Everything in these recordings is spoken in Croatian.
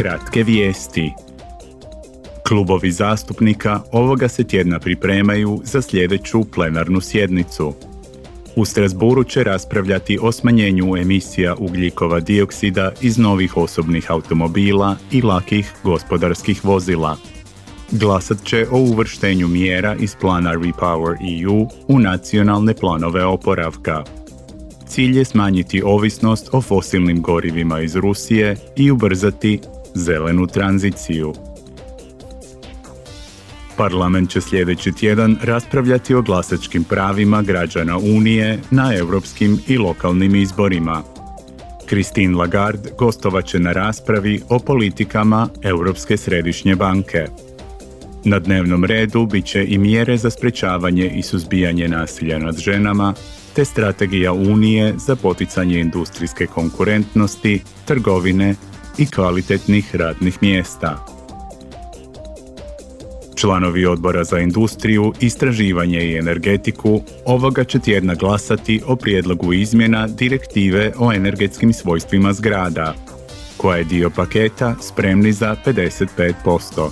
Kratke vijesti. Klubovi zastupnika ovoga se tjedna pripremaju za sljedeću plenarnu sjednicu. U Strasburu će raspravljati o smanjenju emisija ugljikova dioksida iz novih osobnih automobila i lakih gospodarskih vozila. Glasat će o uvrštenju mjera iz plana Repower EU u nacionalne planove oporavka. Cilj je smanjiti ovisnost o fosilnim gorivima iz Rusije i ubrzati zelenu tranziciju. Parlament će sljedeći tjedan raspravljati o glasačkim pravima građana Unije na europskim i lokalnim izborima. Christine Lagarde gostovat će na raspravi o politikama Europske središnje banke. Na dnevnom redu bit će i mjere za sprečavanje i suzbijanje nasilja nad ženama, te strategija Unije za poticanje industrijske konkurentnosti, trgovine i kvalitetnih radnih mjesta. Članovi odbora za industriju, istraživanje i energetiku ovoga će tjedna glasati o prijedlogu izmjena direktive o energetskim svojstvima zgrada, koja je dio paketa spremni za 55%.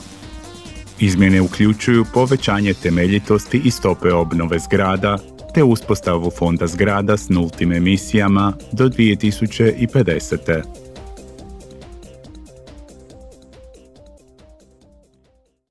Izmjene uključuju povećanje temeljitosti i stope obnove zgrada te uspostavu fonda zgrada s nultim emisijama do 2050.